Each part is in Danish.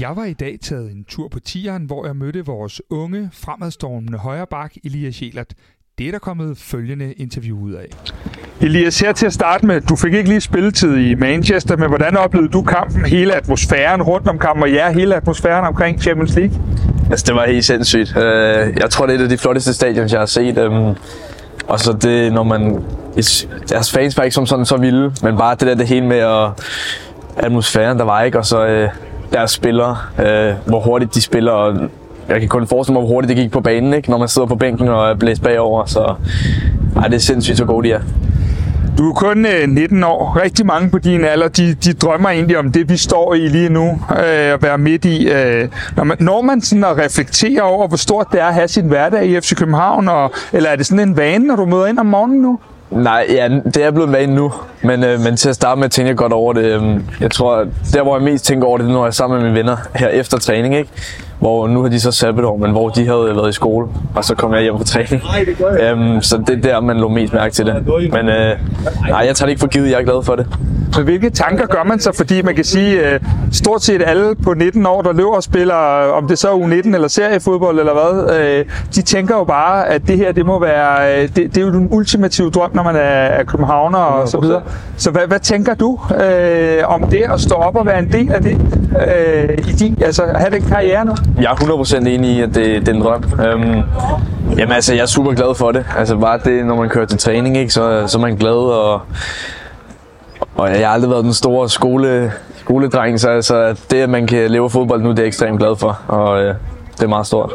Jeg var i dag taget en tur på Tieren, hvor jeg mødte vores unge, fremadstormende højreback Elias Jelert. Det er der kommet følgende interview ud af. Elias, her til at starte med, du fik ikke lige spilletid i Manchester, men hvordan oplevede du kampen, hele atmosfæren rundt om kampen, og ja, hele atmosfæren omkring Champions League? Altså, det var helt sindssygt. Øh, Jeg tror, det er et af de flotteste stadions, jeg har set. øhm, Og så det, når man... Deres fans var ikke som sådan så vilde, men bare det der det hele med at, atmosfæren, der var ikke, og så øh, deres spillere, øh, hvor hurtigt de spiller, og jeg kan kun forestille mig, hvor hurtigt det gik på banen, ikke? når man sidder på bænken og er blæst bagover, så ej, det er sindssygt, så gode de er. Du er kun øh, 19 år. Rigtig mange på din alder, de, de drømmer egentlig om det, vi står i lige nu, øh, at være midt i. Øh, når, man, når man sådan at reflektere over, hvor stort det er at have sin hverdag i FC København, og, eller er det sådan en vane, når du møder ind om morgenen nu? Nej, ja, det er blevet vane nu, men, øh, men til at starte med tænker jeg godt over det. øhm, Jeg tror, der hvor jeg mest tænker over det, det er, når jeg er sammen med mine venner her efter træning, ikke? Hvor nu har de så sabbatår, men hvor de havde været i skole, og så kom jeg hjem på træning. Øhm, så det er der, man lå mest mærke til det. Men øh, nej, jeg tager det ikke for givet, jeg er glad for det. Så hvilke tanker gør man sig? Fordi man kan sige, øh, stort set alle på 19 år, der løber og spiller, øh, om det så er U19 eller seriefodbold eller hvad, øh, de tænker jo bare, at det her, det må være, øh, det, det er jo den ultimative drøm, når man er, er københavner og så videre. Så hvad, hvad tænker du øh, om det at stå op og være en del af det øh, i din, altså have den karriere nu? Jeg er 100% enig i, at det, det er en drøm. Øhm, jamen altså, jeg er super glad for det. Altså bare det, når man kører til træning, ikke, så, så er man glad, og, og jeg har aldrig været den store skole, skoledreng, så altså, det, at man kan leve af fodbold nu, det er jeg ekstremt glad for, og øh, det er meget stort.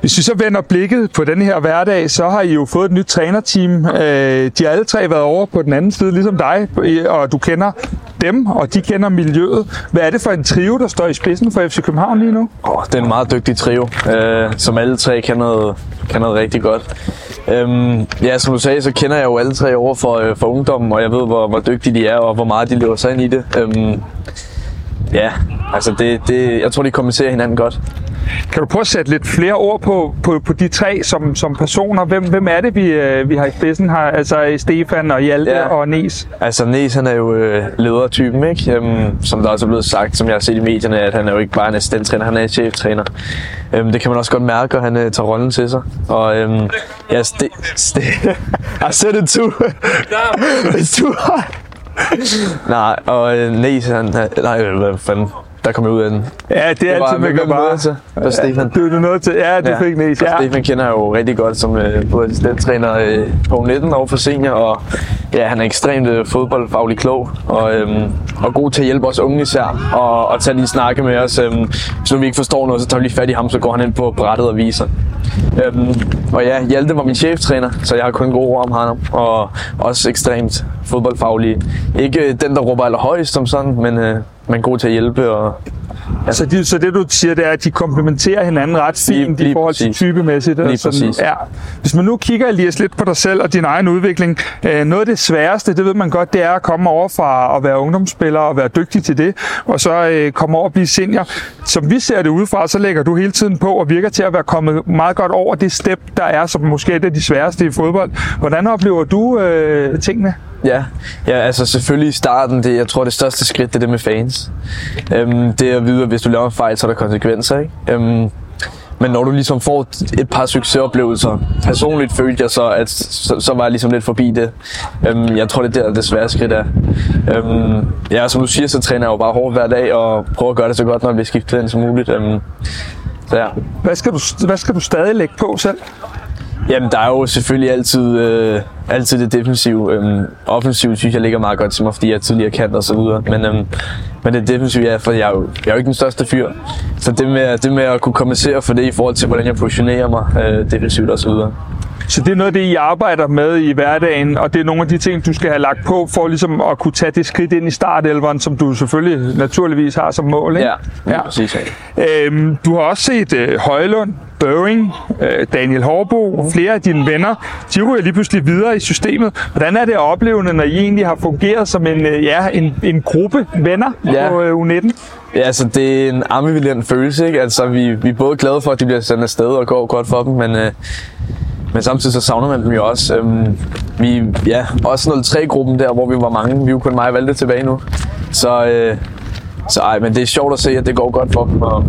Hvis vi så vender blikket på den her hverdag, så har I jo fået et nyt trænerteam. Øh, de har alle tre været over på den anden side, ligesom dig, og du kender dem, og de kender miljøet. Hvad er det for en trio, der står i spidsen for FC København lige nu? Oh, det er en meget dygtig trio, øh, som alle tre kan noget, kan noget rigtig godt. Øhm, ja, som du sagde, så kender jeg jo alle tre over for, øh, for ungdommen, og jeg ved, hvor, hvor dygtige de er, og hvor meget de lever sig ind i det. Øhm, ja, altså det, det, jeg tror, de kompenserer hinanden godt. Kan du prøve at sætte lidt flere ord på, på, på de tre som, som personer? Hvem, hvem er det, vi, øh, vi har i spidsen her? Altså Stefan og Hjalte ja. Ja. og Nes. Altså Nes, han er jo øh, ledertypen, ikke? Øhm, som der også er blevet sagt, som jeg har set i medierne, at han er jo ikke bare en assistenttræner, han er en cheftræner. Øhm, det kan man også godt mærke, og han øh, tager rollen til sig. Og øhm, ja, Ste... Ste... I said it too. It's too hot. Nej, og øh, Nes, han... Nej, hvad fanden. Der kom jeg ud af den. Ja, det er altid, man kan bare... Til. Det var Stefan. Du er nødt til. Ja, du ja. fik. Og Ja. Stefan kender jeg jo rigtig godt som øh, både assistenttræner øh, på 19 år for senior, og ja, han er ekstremt øh, fodboldfaglig klog, og, øhm, og god til at hjælpe os unge især, og, og tage lige snakke med os. Øhm, hvis nu vi ikke forstår noget, så tager vi lige fat i ham, så går han ind på brættet og viser. Øhm, og ja, Hjalte var min cheftræner, så jeg har kun gode ord om ham, og også ekstremt fodboldfaglig. Ikke øh, den, der råber allerhøjst som sådan, men, øh, men god til at hjælpe, og Så, de, så det du siger, det er, at de komplementerer hinanden ret Lige- fint i lige forhold til præcis. typemæssigt. og Lige sådan. præcis. Ja. Hvis man nu kigger Elias lidt på dig selv og din egen udvikling, øh, noget af det sværeste, det ved man godt, det er at komme over fra at være ungdomsspiller og være dygtig til det, og så øh, komme over og blive senior. Som vi ser det udefra, så lægger du hele tiden på og virker til at være kommet meget godt over det step, der er, som måske er et af de sværeste i fodbold. Hvordan oplever du øh, tingene? Ja, ja altså selvfølgelig i starten, det, jeg tror det største skridt, det er det med fans. Øhm, det er at vide, at hvis du laver en fejl, så er der konsekvenser, ikke? Øhm, men når du ligesom får et par succesoplevelser, personligt følte jeg så, at så, så var jeg ligesom lidt forbi det. Øhm, jeg tror, det er der, det svære skridt er. Øhm, ja, som du siger, så træner jeg jo bare hårdt hver dag, og prøver at gøre det så godt, når jeg skifter ind som muligt. Øhm, så ja. Hvad skal, du, hvad skal du stadig lægge på selv? Jamen, der er jo selvfølgelig altid, øh, altid det defensive. Øhm, offensivt synes jeg ligger meget godt til mig, fordi jeg er tidligere kant og så videre. Men, øhm, men det defensive er, for jeg er, jo, jeg er jo ikke den største fyr. Så det med, det med at kunne kompensere for det i forhold til, hvordan jeg positionerer mig øh, defensivt og så videre. Så det er noget af det, I arbejder med i hverdagen, og det er nogle af de ting, du skal have lagt på, for ligesom at kunne tage det skridt ind i startelveren, som du selvfølgelig naturligvis har som mål. Ikke? Ja, lige præcis. Ja. Øhm, du har også set øh, Højlund, Børing, øh, Daniel Hårbo, flere af dine venner, de ryger lige pludselig videre i systemet. Hvordan er det at opleve, når I egentlig har fungeret som en, øh, ja, en, en gruppe venner Ja. på øh, U19? Ja, altså det er en ambivalent følelse, ikke? Altså vi, vi er både glade for, at de bliver sendt afsted og går godt for dem, men, øh, men samtidig så savner man dem jo også. Øhm, vi, ja, også 03-gruppen der, hvor vi var mange, vi er jo kun mig og Valde tilbage nu. Så, øh, Så ej, men det er sjovt at se, at det går godt for dem, og,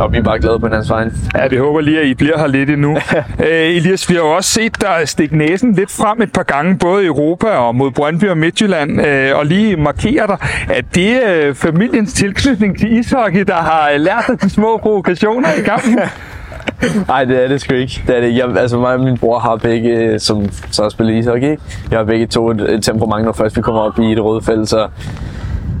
og vi er bare glade på hinandens vejen. Ja, vi håber lige, at I bliver her lidt endnu. Æ, Elias, vi har jo også set dig stikke næsen lidt frem et par gange, både i Europa og mod Brøndby og Midtjylland, øh, og lige markere dig. at det øh, familiens tilknytning til ishockey, der har lært dig de små provokationer i kampen? Nej, det er det sgu ikke. Det er det. Jeg, altså mig og min bror har begge, øh, som så spiller ishockey, jeg har begge to et, et temperament, når først vi kommer op i et røde felt, så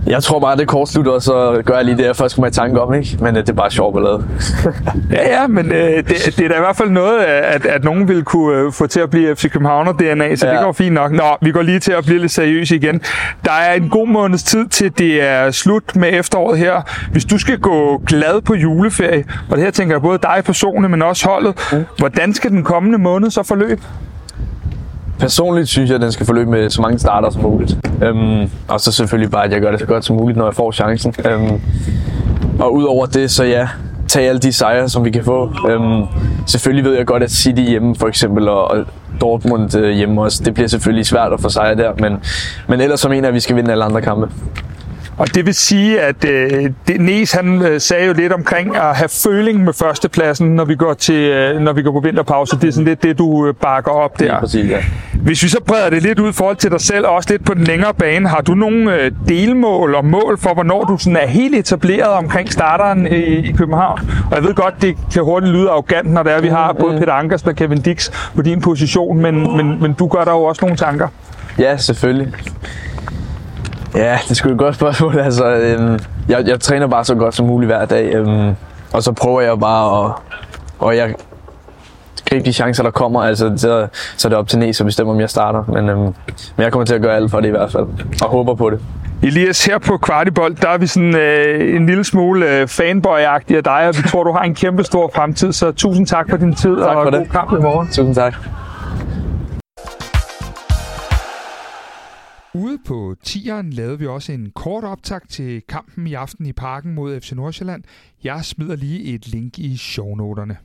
jeg tror bare, det kortslutter, og så gør jeg lige det, jeg først kommer i tanke om, ikke? Men øh, det er bare sjovt ballade. ja, ja, men øh, det, det er da i hvert fald noget, at, at nogen vil kunne øh, få til at blive FC Københavner DNA, så ja. det går fint nok. Nå, vi går lige til at blive lidt seriøse igen. Der er en god måneds tid til det er slut med efteråret her. Hvis du skal gå glad på juleferie, og det her tænker jeg både dig personligt, men også holdet, mm. hvordan skal den kommende måned så forløbe? Personligt synes jeg, at den skal forløbe med så mange starter som muligt. Øhm, og så selvfølgelig bare, at jeg gør det så godt som muligt, når jeg får chancen. Øhm, og udover det, så ja, tage alle de sejre, som vi kan få. Øhm, selvfølgelig ved jeg godt, at City hjemme for eksempel, og, og Dortmund øh, hjemme også, det bliver selvfølgelig svært at få sejre der, men, men ellers så mener jeg, at vi skal vinde alle andre kampe. Og det vil sige, at øh, det, Nes han øh, sagde jo lidt omkring at have føling med førstepladsen, når vi går til, øh, når vi går på vinterpause. Det er sådan lidt det, du øh, bakker op der. Ja, præcis, ja. Hvis vi så breder det lidt ud i forhold til dig selv, og også lidt på den længere bane, har du nogle øh, delmål og mål for, hvornår du sådan er helt etableret omkring starteren i, i København? Og jeg ved godt, det kan hurtigt lyde arrogant, når det er, vi har både. Peter Ankers og Kevin Dix på din position, men, men, men du gør der jo også nogle tanker. Ja, selvfølgelig. Ja, det sgu et godt spørgsmål. Altså, øhm, jeg, jeg træner bare så godt som muligt hver dag, øhm, og så prøver jeg bare at... Og jeg gribe de chancer, der kommer. Altså, så, så er det op til Næs at bestemme, om jeg starter. Men, øhm, men jeg kommer til at gøre alt for det i hvert fald, og håber på det. Elias, her på Kvartibold, der er vi sådan øh, en lille smule øh, fanboy-agtige af dig, og vi tror, du har en kæmpe stor fremtid, så tusind tak for din tid, tak og for god det. kamp i morgen. Tusind tak. Ude på tieren lavede vi også en kort optag til kampen i aften i parken mod FC Nordsjælland. Jeg smider lige et link i shownoterne.